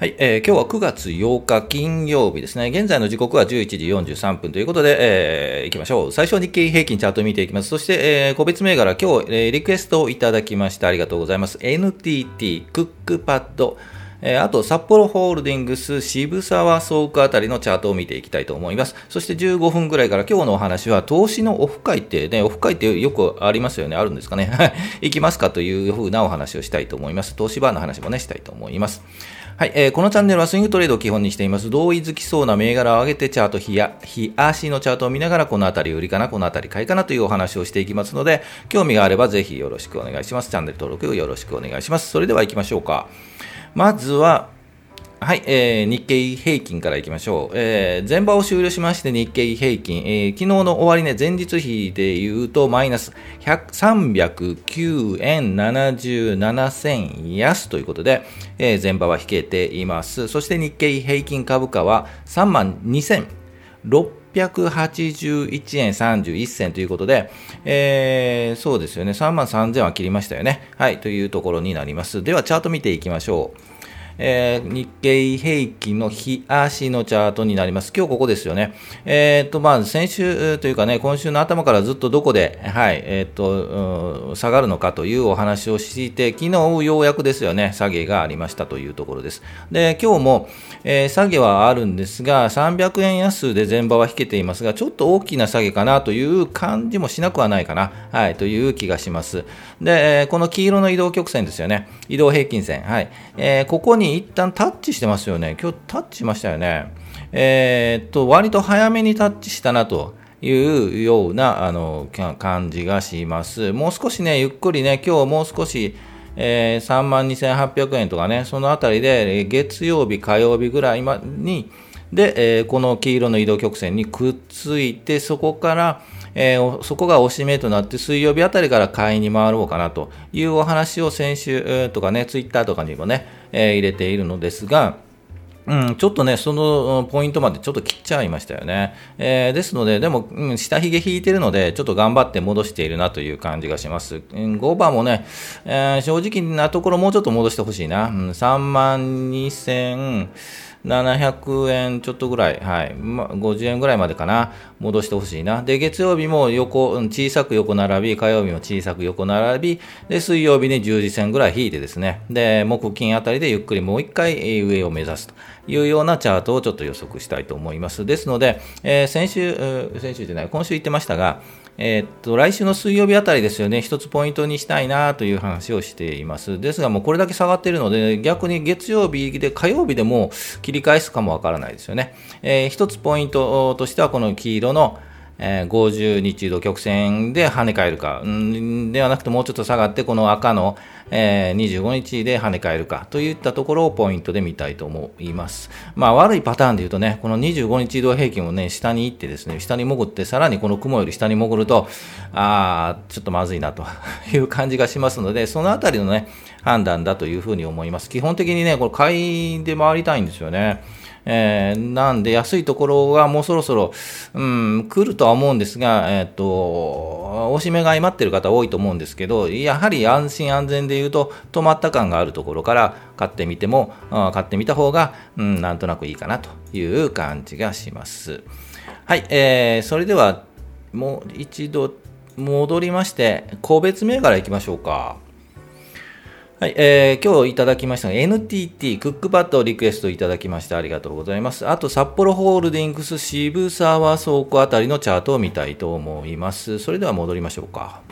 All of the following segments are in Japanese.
はい、えー、今日は9月8日金曜日ですね。現在の時刻は11時43分ということで、えー、行きましょう。最初日経平均チャートを見ていきます。そして、えー、個別銘柄、今日、えー、リクエストをいただきましてありがとうございます。NTT、クックパッド、えー、あと、札幌ホールディングス、渋沢倉庫あたりのチャートを見ていきたいと思います。そして15分ぐらいから今日のお話は、投資のオフ会ってね、オフ会ってよくありますよね。あるんですかね。行きますかというふうなお話をしたいと思います。東芝の話もね、したいと思います。はい、えー、このチャンネルはスイングトレードを基本にしています。同意づきそうな銘柄を上げてチャート、日や、日足のチャートを見ながら、このあたり売りかな、このあたり買いかなというお話をしていきますので、興味があればぜひよろしくお願いします。チャンネル登録よろしくお願いします。それでは行きましょうか。まずは、はい、えー、日経平均からいきましょう。えー、前場を終了しまして日経平均、えー、昨日の終値、ね、前日比でいうとマイナス309円77銭安ということで、えー、前場は引けています。そして日経平均株価は3万2681円31銭ということで、えー、そうですよね、3万3000は切りましたよね。はい、というところになります。では、チャート見ていきましょう。えー、日経平均の日足のチャートになります。今日ここですよね。えっ、と、まあ、先週というかね、今週の頭からずっとどこで、はい、えっ、と、下がるのかというお話をして、昨日ようやくですよね、下げがありましたというところです。で、今日も、えー、下げはあるんですが、300円安で前場は引けていますが、ちょっと大きな下げかなという感じもしなくはないかな、はい、という気がします。で、この黄色の移動曲線ですよね、移動平均線、はい、えー、ここに一旦タッチしてますよね。今日タッチしましたよね。えー、っと、割と早めにタッチしたなと。いうようなあの感じがします。もう少しね、ゆっくりね、今日もう少し、えー、3万2800円とかね、そのあたりで月曜日、火曜日ぐらいに、で、えー、この黄色の移動曲線にくっついて、そこから、えー、そこが押し目となって水曜日あたりから買いに回ろうかなというお話を先週とかね、ツイッターとかにもね、えー、入れているのですが、うん、ちょっとね、そのポイントまでちょっと切っちゃいましたよね。えー、ですので、でも、うん、下髭引いてるので、ちょっと頑張って戻しているなという感じがします。うん、5番もね、えー、正直なところもうちょっと戻してほしいな。うん、3万2千、700円ちょっとぐらい、はい、ま50円ぐらいまでかな、戻してほしいな。で、月曜日も横、小さく横並び、火曜日も小さく横並び、で、水曜日に10時線ぐらい引いてですね、で、木金あたりでゆっくりもう一回上を目指すというようなチャートをちょっと予測したいと思います。ですので、えー、先週、先週じゃない、今週言ってましたが、えー、っと、来週の水曜日あたりですよね、一つポイントにしたいなという話をしています。ですが、もうこれだけ下がっているので、逆に月曜日で火曜日でも切り返すかもわからないですよね。えー、一つポイントとしては、この黄色のえー、50日移動曲線で跳ね返るか、んではなくてもうちょっと下がって、この赤の、えー、25日で跳ね返るかといったところをポイントで見たいと思います。まあ悪いパターンで言うとね、この25日移動平均をね、下に行ってですね、下に潜って、さらにこの雲より下に潜ると、あー、ちょっとまずいなと いう感じがしますので、そのあたりのね、判断だというふうに思います。基本的にね、これ買いで回りたいんですよね。えー、なんで安いところがもうそろそろ、うん、来るとは思うんですが、えっ、ー、と、おしめが相まってる方多いと思うんですけど、やはり安心安全で言うと、止まった感があるところから買ってみても、買ってみた方が、うん、なんとなくいいかなという感じがします。はい、えー、それでは、もう一度戻りまして、個別銘柄いきましょうか。はい、えー、今日いただきました NTT クックパッドをリクエストいただきましてありがとうございます。あと、札幌ホールディングス渋沢倉庫あたりのチャートを見たいと思います。それでは戻りましょうか。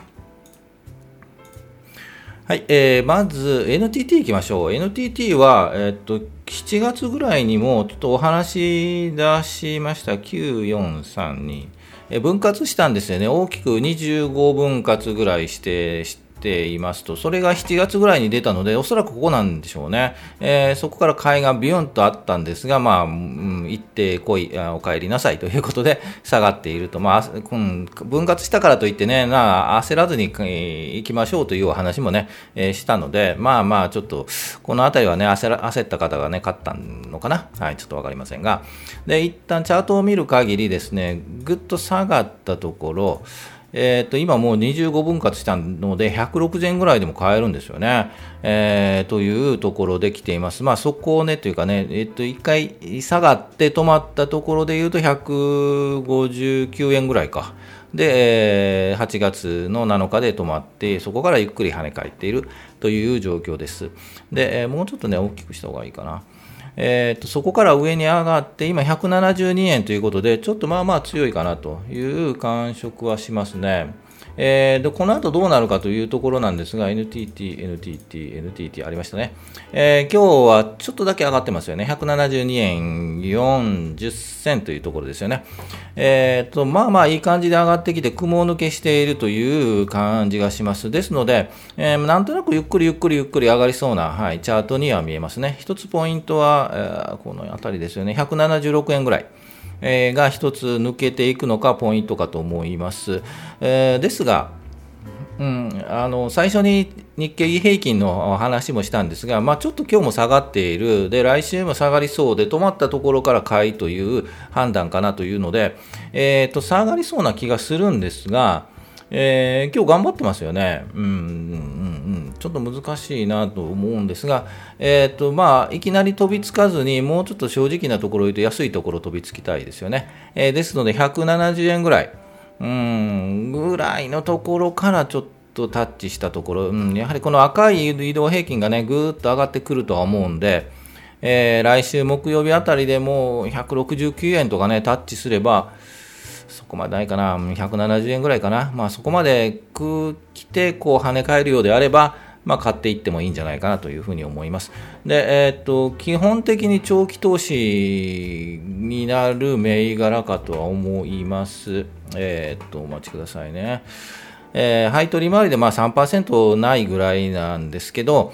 はい、えー、まず NTT いきましょう。NTT は、えー、っと、7月ぐらいにもちょっとお話し出しました。9432。分割したんですよね。大きく25分割ぐらいして、ていますと、それが7月ぐらいに出たので、おそらくここなんでしょうね。えー、そこから買いがビュンとあったんですが、まあ、うん、行ってこい、お帰りなさいということで下がっていると。まあ、うん、分割したからといってね、な焦らずに、行きましょうというお話もね、えー、したので、まあまあ、ちょっと、このあたりはね、焦ら焦った方がね、買ったのかな。はい、ちょっとわかりませんが。で、一旦チャートを見る限りですね、ぐっと下がったところ、えー、と今もう25分割したので、160円ぐらいでも買えるんですよね。えー、というところで来ています。まあ、そこをね、というかね、えっ、と、1回下がって止まったところで言うと、159円ぐらいか。で、8月の7日で止まって、そこからゆっくり跳ね返っているという状況です。で、もうちょっとね、大きくした方がいいかな。えーと、そこから上に上がって、今172円ということで、ちょっとまあまあ強いかなという感触はしますね。えー、でこの後どうなるかというところなんですが、NTT、NTT、NTT ありましたね。えー、今日はちょっとだけ上がってますよね。172円40銭というところですよね。えー、と、まあまあいい感じで上がってきて、雲抜けしているという感じがします。ですので、えー、なんとなくゆっくりゆっくりゆっくり上がりそうな、はい、チャートには見えますね。一つポイントは、えー、この辺りですよね。176円ぐらい。え、が一つ抜けていくのかポイントかと思います。えー、ですが、うん、あの最初に日経平均の話もしたんですが、まあ、ちょっと今日も下がっている、で来週も下がりそうで、止まったところから買いという判断かなというので、えーと、下がりそうな気がするんですが、えー、今日頑張ってますよね、うん、ちょっと難しいなと思うんですが、えーとまあ、いきなり飛びつかずに、もうちょっと正直なところを言うと安いところ飛びつきたいですよね。えー、ですので、170円ぐらい、うんぐらいのところからちょっとタッチしたところ、うん、やはりこの赤い移動平均がね、ぐーっと上がってくるとは思うんで、えー、来週木曜日あたりでもう169円とかね、タッチすれば、こまでないかな、170円ぐらいかな、まあ、そこまで来てこう跳ね返るようであれば、まあ、買っていってもいいんじゃないかなというふうに思います。で、えー、っと、基本的に長期投資になる銘柄かとは思います。えー、っと、お待ちくださいね。えー、配当利回りでまあ3%ないぐらいなんですけど、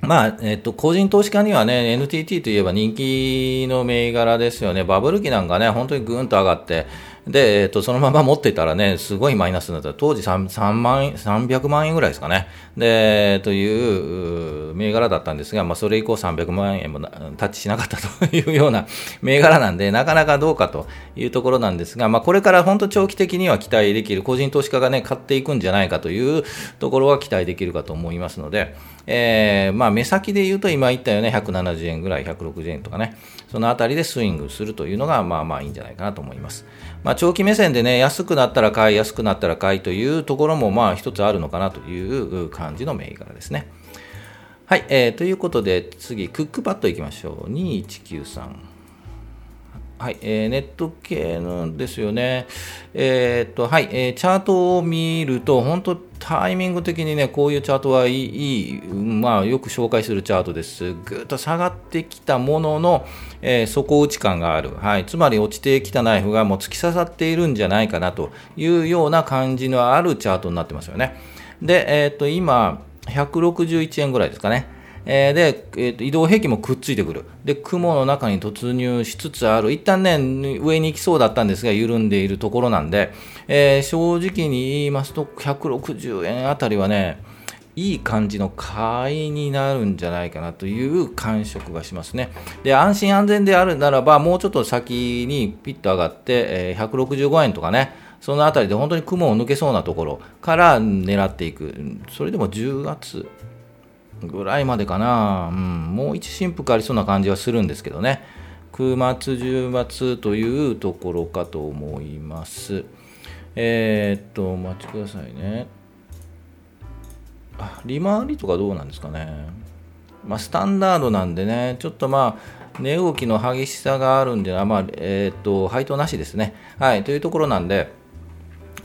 まあ、えっと、個人投資家にはね、NTT といえば人気の銘柄ですよね。バブル期なんかね、本当にぐんと上がって、で、えっと、そのまま持ってたらね、すごいマイナスになった。当時 3, 3万円、300万円ぐらいですかね。で、という銘柄だったんですが、まあ、それ以降300万円もタッチしなかったというような 銘柄なんで、なかなかどうかというところなんですが、まあ、これから本当長期的には期待できる、個人投資家がね、買っていくんじゃないかというところは期待できるかと思いますので、えー、まあ、目先で言うと今言ったよね、170円ぐらい、160円とかね、そのあたりでスイングするというのが、まあまあいいんじゃないかなと思います。まあ、長期目線でね、安くなったら買い、安くなったら買いというところも、まあ、一つあるのかなという感じの銘柄ですね。はい、えー、ということで、次、クックパッドいきましょう。2193。はい、えー、ネット系のですよね。えー、っと、はい、えー、チャートを見ると、本当タイミング的にね、こういうチャートはいい、まあ、よく紹介するチャートです。ぐっと下がってきたものの、えー、底打ち感がある。はい、つまり落ちてきたナイフがもう突き刺さっているんじゃないかなというような感じのあるチャートになってますよね。で、え、っと、今、161円ぐらいですかね。えー、で、えー、移動兵器もくっついてくる。で、雲の中に突入しつつある。一旦ね、上に行きそうだったんですが、緩んでいるところなんで、えー、正直に言いますと、160円あたりはね、いい感じの買いになるんじゃないかなという感触がしますね。で、安心安全であるならば、もうちょっと先にピッと上がって、えー、165円とかね、そのあたりで本当に雲を抜けそうなところから狙っていく。それでも10月、ぐらいまでかな、うん、もう一振幅ありそうな感じはするんですけどね、9月、10月というところかと思います。えー、っと、お待ちくださいね。あ、利回りとかどうなんですかね。まあ、スタンダードなんでね、ちょっとまあ、値動きの激しさがあるんで、まあ、えー、っと、配当なしですね。はい、というところなんで、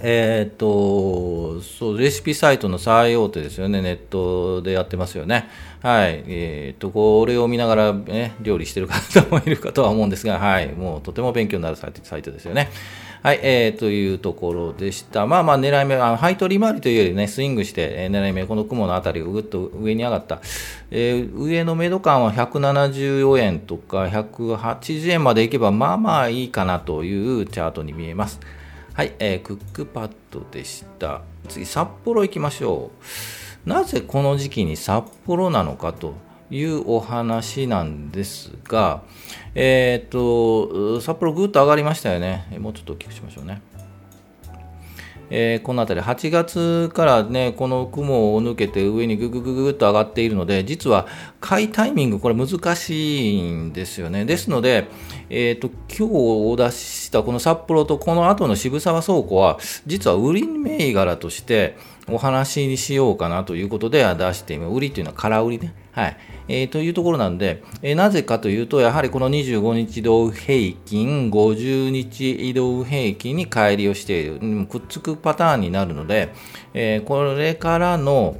えっ、と、そう、レシピサイトの最大手ですよね、ネットでやってますよね。はい。えっ、と、これを見ながら、ね、料理してる方もいるかとは思うんですが、はい。もうとても勉強になるサイトですよね。はい、えー、というところでした。まあまあ、狙い目、あの配当利回りというよりね、スイングして、えー、狙い目、この雲のあたりがぐっと上に上がった。えー、上の目処感は174円とか180円までいけば、まあまあいいかなというチャートに見えます。はい、えー、クックパッドでした。次、札幌行きましょう。なぜこの時期に札幌なのかというお話なんですが、えっ、ー、と、札幌ぐっと上がりましたよね。もうちょっと大きくしましょうね。えー、この辺り8月からねこの雲を抜けて上にぐぐぐぐっと上がっているので実は買いタイミングこれ難しいんですよねですので、えーと、今日お出しこの札幌とこの後の渋沢倉庫は実は売り銘柄としてお話にしようかなということで出しています売りというのは空売りね。はい。えー、というところなんで、えー、なぜかというと、やはりこの25日移動平均、50日移動平均に乖離をしている、くっつくパターンになるので、えー、これからの、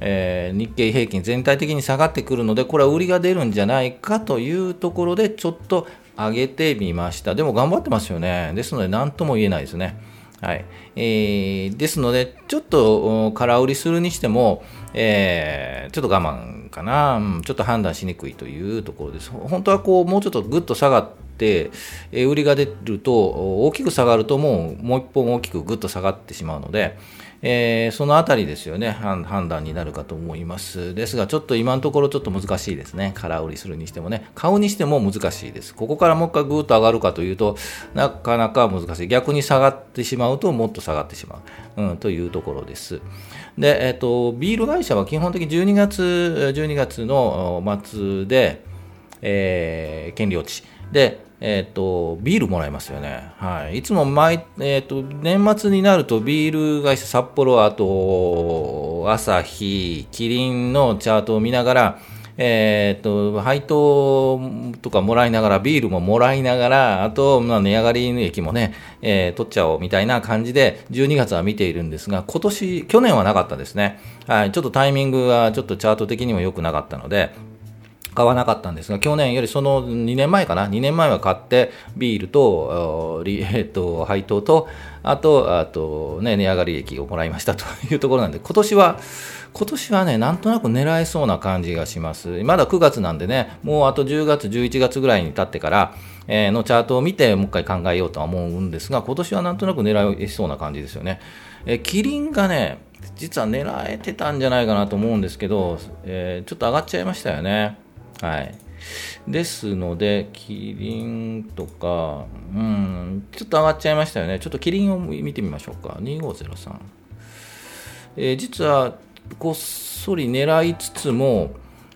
えー、日経平均全体的に下がってくるので、これは売りが出るんじゃないかというところで、ちょっと上げてみました。でも頑張ってますよね。ですので、何とも言えないですね。はいえー、ですので、ちょっと空売りするにしても、えー、ちょっと我慢かな、うん、ちょっと判断しにくいというところです。本当はこうもうちょっとぐっと下がって、えー、売りが出ると、大きく下がるともうもう一本大きくぐっと下がってしまうので、えー、そのあたりですよね判断になるかと思います。ですがちょっと今のところちょっと難しいですね。空売りするにしてもね。買うにしても難しいです。ここからもう一回ぐーっと上がるかというとなかなか難しい。逆に下がってしまうともっと下がってしまう、うん、というところです。で、えっ、ー、とビール会社は基本的に12月12月の末で、えー、権利落ち。でえっ、ー、と、ビールもらえますよね。はい。いつも毎、えっ、ー、と、年末になるとビール会社札幌、あと、朝日、キリンのチャートを見ながら、えっ、ー、と、配当とかもらいながら、ビールももらいながら、あと、まあ、値上がり益もね、えー、取っちゃおうみたいな感じで、12月は見ているんですが、今年、去年はなかったですね。はい。ちょっとタイミングがちょっとチャート的にも良くなかったので、買わなかったんですが、去年よりその2年前かな、2年前は買って、ビールと、えっと、配当と、あと、あと、ね、値上がり益をもらいました というところなんで、今年は、今年はね、なんとなく狙えそうな感じがします。まだ9月なんでね、もうあと10月、11月ぐらいに経ってから、えー、のチャートを見て、もう一回考えようとは思うんですが、今年はなんとなく狙えそうな感じですよね。えー、キリンがね、実は狙えてたんじゃないかなと思うんですけど、えー、ちょっと上がっちゃいましたよね。はい。ですので、キリンとか、うん、ちょっと上がっちゃいましたよね。ちょっとキリンを見てみましょうか。2503。えー、実は、こっそり狙いつつも、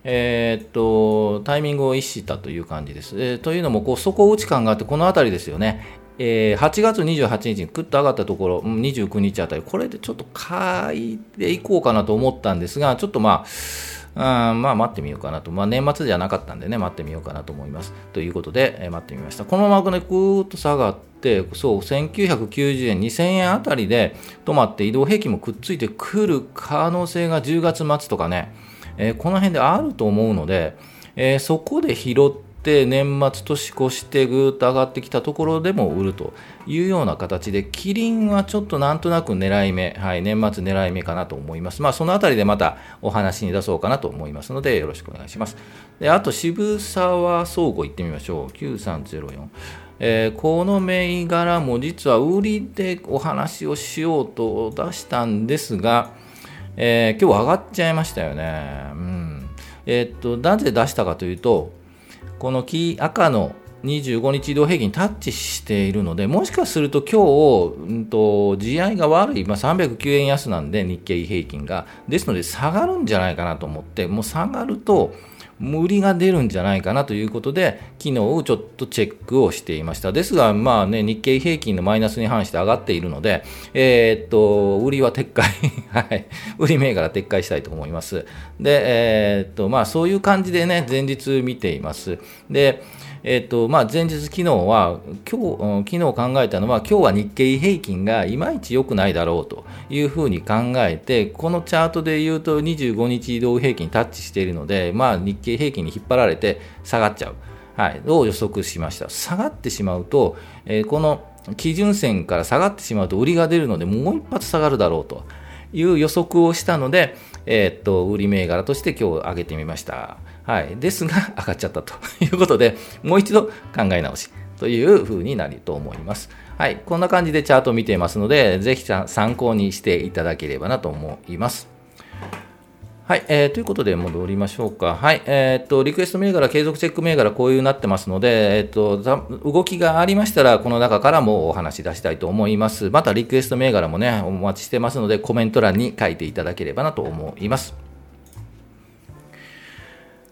えー、っと、タイミングを逸したという感じです。えー、というのも、こう、底打ち感があって、この辺りですよね。えー、8月28日にくっと上がったところ、29日あたり、これでちょっと買いでいこうかなと思ったんですが、ちょっとまあ、あまあ待ってみようかなと。まあ年末じゃなかったんでね、待ってみようかなと思います。ということで、えー、待ってみました。このままね、ぐーっと下がって、そう、1990円、2000円あたりで止まって移動平均もくっついてくる可能性が10月末とかね、えー、この辺であると思うので、えー、そこで拾ってって年末年越してぐーっと上がってきたところでも売るというような形で、キリンはちょっとなんとなく狙い目、はい、年末狙い目かなと思います。まあ、そのあたりでまたお話に出そうかなと思いますので、よろしくお願いします。であと、渋沢倉庫行ってみましょう。9304。えー、この銘柄も実は売りでお話をしようと出したんですが、えー、今日上がっちゃいましたよね。うん。えー、っと、なぜ出したかというと、この黄赤の25日移動平均タッチしているので、もしかすると今日、うんと、地合いが悪い、まあ、309円安なんで、日経平均が。ですので、下がるんじゃないかなと思って、もう下がると、無理が出るんじゃないかなということで、昨日ちょっとチェックをしていました。ですが、まあね、日経平均のマイナスに反して上がっているので、えー、っと、売りは撤回 はい。売り銘柄撤回したいと思います。で、えー、っと、まあそういう感じでね、前日見ています。で、えっとまあ、前日、昨日は今日、昨日考えたのは、今日は日経平均がいまいち良くないだろうというふうに考えて、このチャートで言うと25日移動平均タッチしているので、まあ、日経平均に引っ張られて下がっちゃう。はい、を予測しました。下がってしまうと、えー、この基準線から下がってしまうと売りが出るので、もう一発下がるだろうという予測をしたので、えー、っと、売り銘柄として今日上げてみました。はい。ですが、上がっちゃったということで、もう一度考え直しという風になると思います。はい。こんな感じでチャートを見ていますので、ぜひ参考にしていただければなと思います。はい、えー、ということで戻りましょうか。はい、えー、っと、リクエスト銘柄、継続チェック銘柄、こういうなってますので、えー、っと、動きがありましたら、この中からもお話し出したいと思います。また、リクエスト銘柄もね、お待ちしてますので、コメント欄に書いていただければなと思います。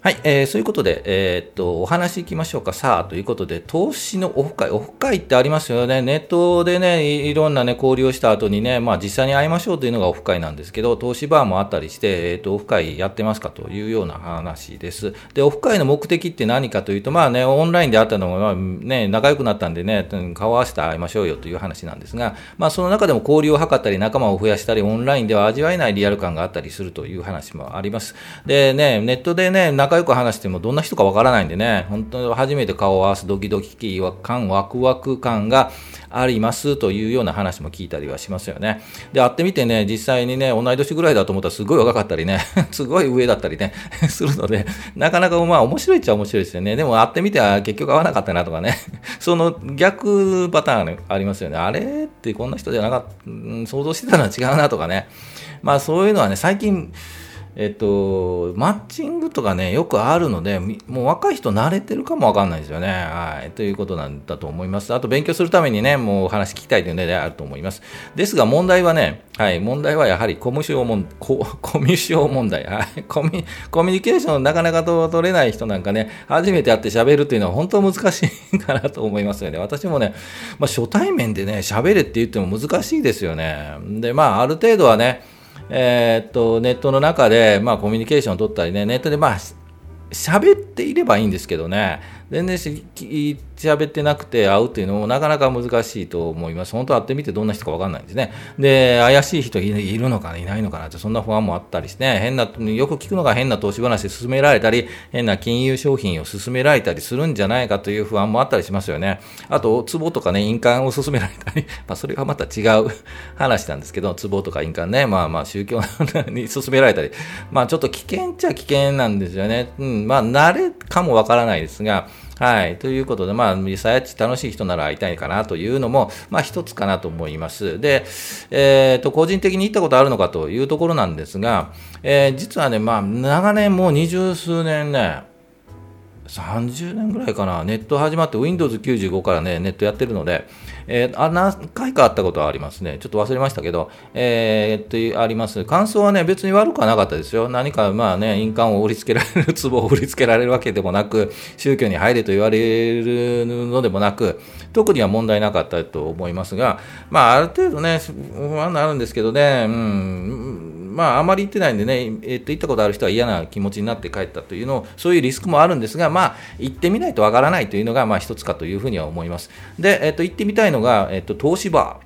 はい、えー、そういうことで、えー、っと、お話いきましょうか。さあ、ということで、投資のオフ会、オフ会ってありますよね。ネットでね、いろんなね、交流をした後にね、まあ実際に会いましょうというのがオフ会なんですけど、投資バーもあったりして、えー、っと、オフ会やってますかというような話です。で、オフ会の目的って何かというと、まあね、オンラインで会ったのが、ね、仲良くなったんでね、顔合わせて会いましょうよという話なんですが、まあその中でも交流を図ったり、仲間を増やしたり、オンラインでは味わえないリアル感があったりするという話もあります。でね、ネットでね、仲良く話してもどんな人かわからないんでね、本当に初めて顔を合わすドキドキ感、ワクワク感がありますというような話も聞いたりはしますよね。で、会ってみてね、実際にね、同い年ぐらいだと思ったらすごい若かったりね、すごい上だったりね、するので、なかなかまあ面白いっちゃ面白いですよね。でも会ってみては結局会わなかったなとかね、その逆パターンありますよね。あれってこんな人じゃなかった、想像してたのは違うなとかね。まあそういうのはね、最近、えっと、マッチングとかね、よくあるので、もう若い人慣れてるかもわかんないですよね。はい。ということなんだと思います。あと、勉強するためにね、もうお話聞きたいというのであると思います。ですが、問題はね、はい、問題はやはりコミュ障問コミュ障問題、はい、コミ。コミュニケーションなかなか取れない人なんかね、初めて会って喋るっていうのは本当難しいかなと思いますよね。私もね、まあ、初対面でね、喋れって言っても難しいですよね。で、まあ、ある程度はね、えー、っと、ネットの中で、まあ、コミュニケーションを取ったりね、ネットで、まあ、喋っていればいいんですけどね、全然し喋ってなくて会うっていうのもなかなか難しいと思います。本当会ってみてどんな人か分かんないんですね。で、怪しい人いるのかいないのかなって、そんな不安もあったりして、変な、よく聞くのが変な投資話で進められたり、変な金融商品を進められたりするんじゃないかという不安もあったりしますよね。あと、壺とかね、印鑑を進められたり、まあ、それはまた違う話なんですけど、壺とか印鑑ね、まあまあ宗教に進められたり、まあちょっと危険っちゃ危険なんですよね。うん、まあ慣れかもわからないですが、はい。ということで、まあ、ミサヤッチ楽しい人なら会いたいかなというのも、まあ、一つかなと思います。で、えっ、ー、と、個人的に行ったことあるのかというところなんですが、えー、実はね、まあ、長年もう二十数年ね、30年ぐらいかな、ネット始まって Windows95 からね、ネットやってるので、えー、あ何回かあったことはありますね。ちょっと忘れましたけど、えー、ってあります。感想はね、別に悪くはなかったですよ。何かまあね、印鑑を売りつけられる、壺を売りつけられるわけでもなく、宗教に入れと言われるのでもなく、特には問題なかったと思いますが、まあ、ある程度ね、不安になるんですけどね、うん、まあ、あまり行ってないんでね、えっと、行ったことある人は嫌な気持ちになって帰ったというのをそういうリスクもあるんですが、まあ、行ってみないとわからないというのが、まあ、一つかというふうには思います。で、えっと、行ってみたいのが、えっと、東芝。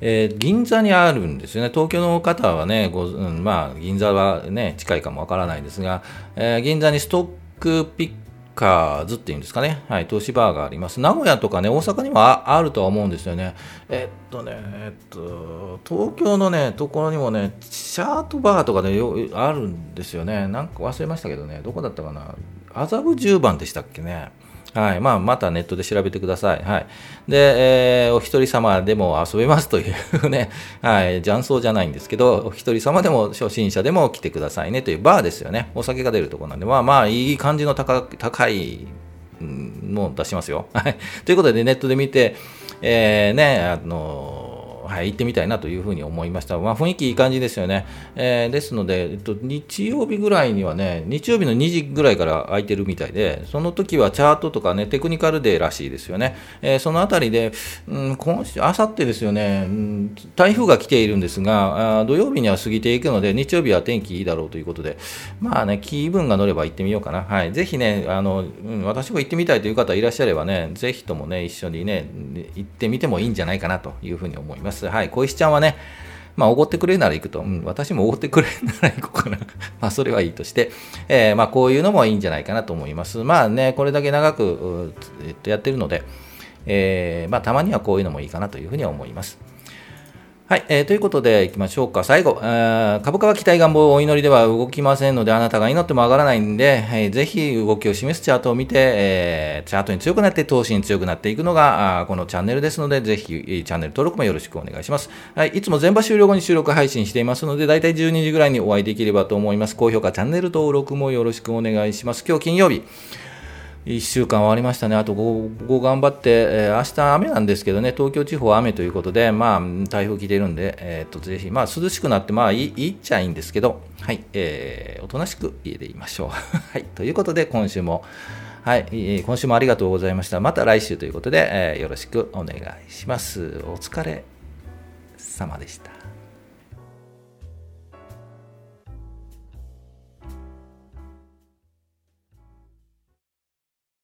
えー、銀座にあるんですよね、東京の方はね、ごうんまあ、銀座は、ね、近いかもわからないですが、えー、銀座にストックピッカーズっていうんですかね、はい、東芝があります。名古屋とかね、大阪にもあるとは思うんですよね。えっとね、えっと、東京のね、ところにもね、シャートバーとかでよあるんですよね。なんか忘れましたけどね、どこだったかな。麻布十番でしたっけね。はい。まあ、またネットで調べてください。はい。で、えー、お一人様でも遊べますというね、はい。雀荘じゃないんですけど、お一人様でも初心者でも来てくださいねというバーですよね。お酒が出るとこなんで、まあまあ、いい感じの高高いのを出しますよ。はい。ということで、ネットで見て、えー、ね、あのはい、行ってみたいなというふうに思いました。まあ、雰囲気いい感じですよね。えー、ですので、えっと、日曜日ぐらいにはね、日曜日の2時ぐらいから空いてるみたいで、その時はチャートとかね、テクニカルデーらしいですよね。えー、そのあたりで、うん、今週、あさってですよね、うん、台風が来ているんですが、あ土曜日には過ぎていくので、日曜日は天気いいだろうということで、まあね、気分が乗れば行ってみようかな。はい。ぜひね、あの、うん、私も行ってみたいという方いらっしゃればね、ぜひともね、一緒にね、行ってみてもいいんじゃないかなというふうに思います。。はい。小石ちゃんはね、まあ、おごってくれるなら行くと。うん、私もおごってくれるなら行こうかな。まあ、それはいいとして、えー、まあ、こういうのもいいんじゃないかなと思います。まあね、これだけ長く、えっと、やってるので、えー、まあ、たまにはこういうのもいいかなというふうに思います。はい、えー、ということで、いきましょうか。最後、えー、株価は期待願望お祈りでは動きませんので、あなたが祈っても上がらないんで、はい、ぜひ動きを示すチャートを見て、えー、チャートに強くなって、投資に強くなっていくのが、あこのチャンネルですので、ぜひ、チャンネル登録もよろしくお願いします。はい、いつも全場終了後に収録配信していますので、だいたい12時ぐらいにお会いできればと思います。高評価、チャンネル登録もよろしくお願いします。今日金曜日。1週間終わりましたね、あと午後頑張って、えー、明日雨なんですけどね、東京地方は雨ということで、まあ、台風来てるんで、えー、とぜひ、まあ、涼しくなって、まあいい、いいっちゃいいんですけど、はい、えー、おとなしく家でいましょう。はい、ということで、今週も、はい、今週もありがとうございました。また来週ということで、えー、よろしくお願いします。お疲れ様でした。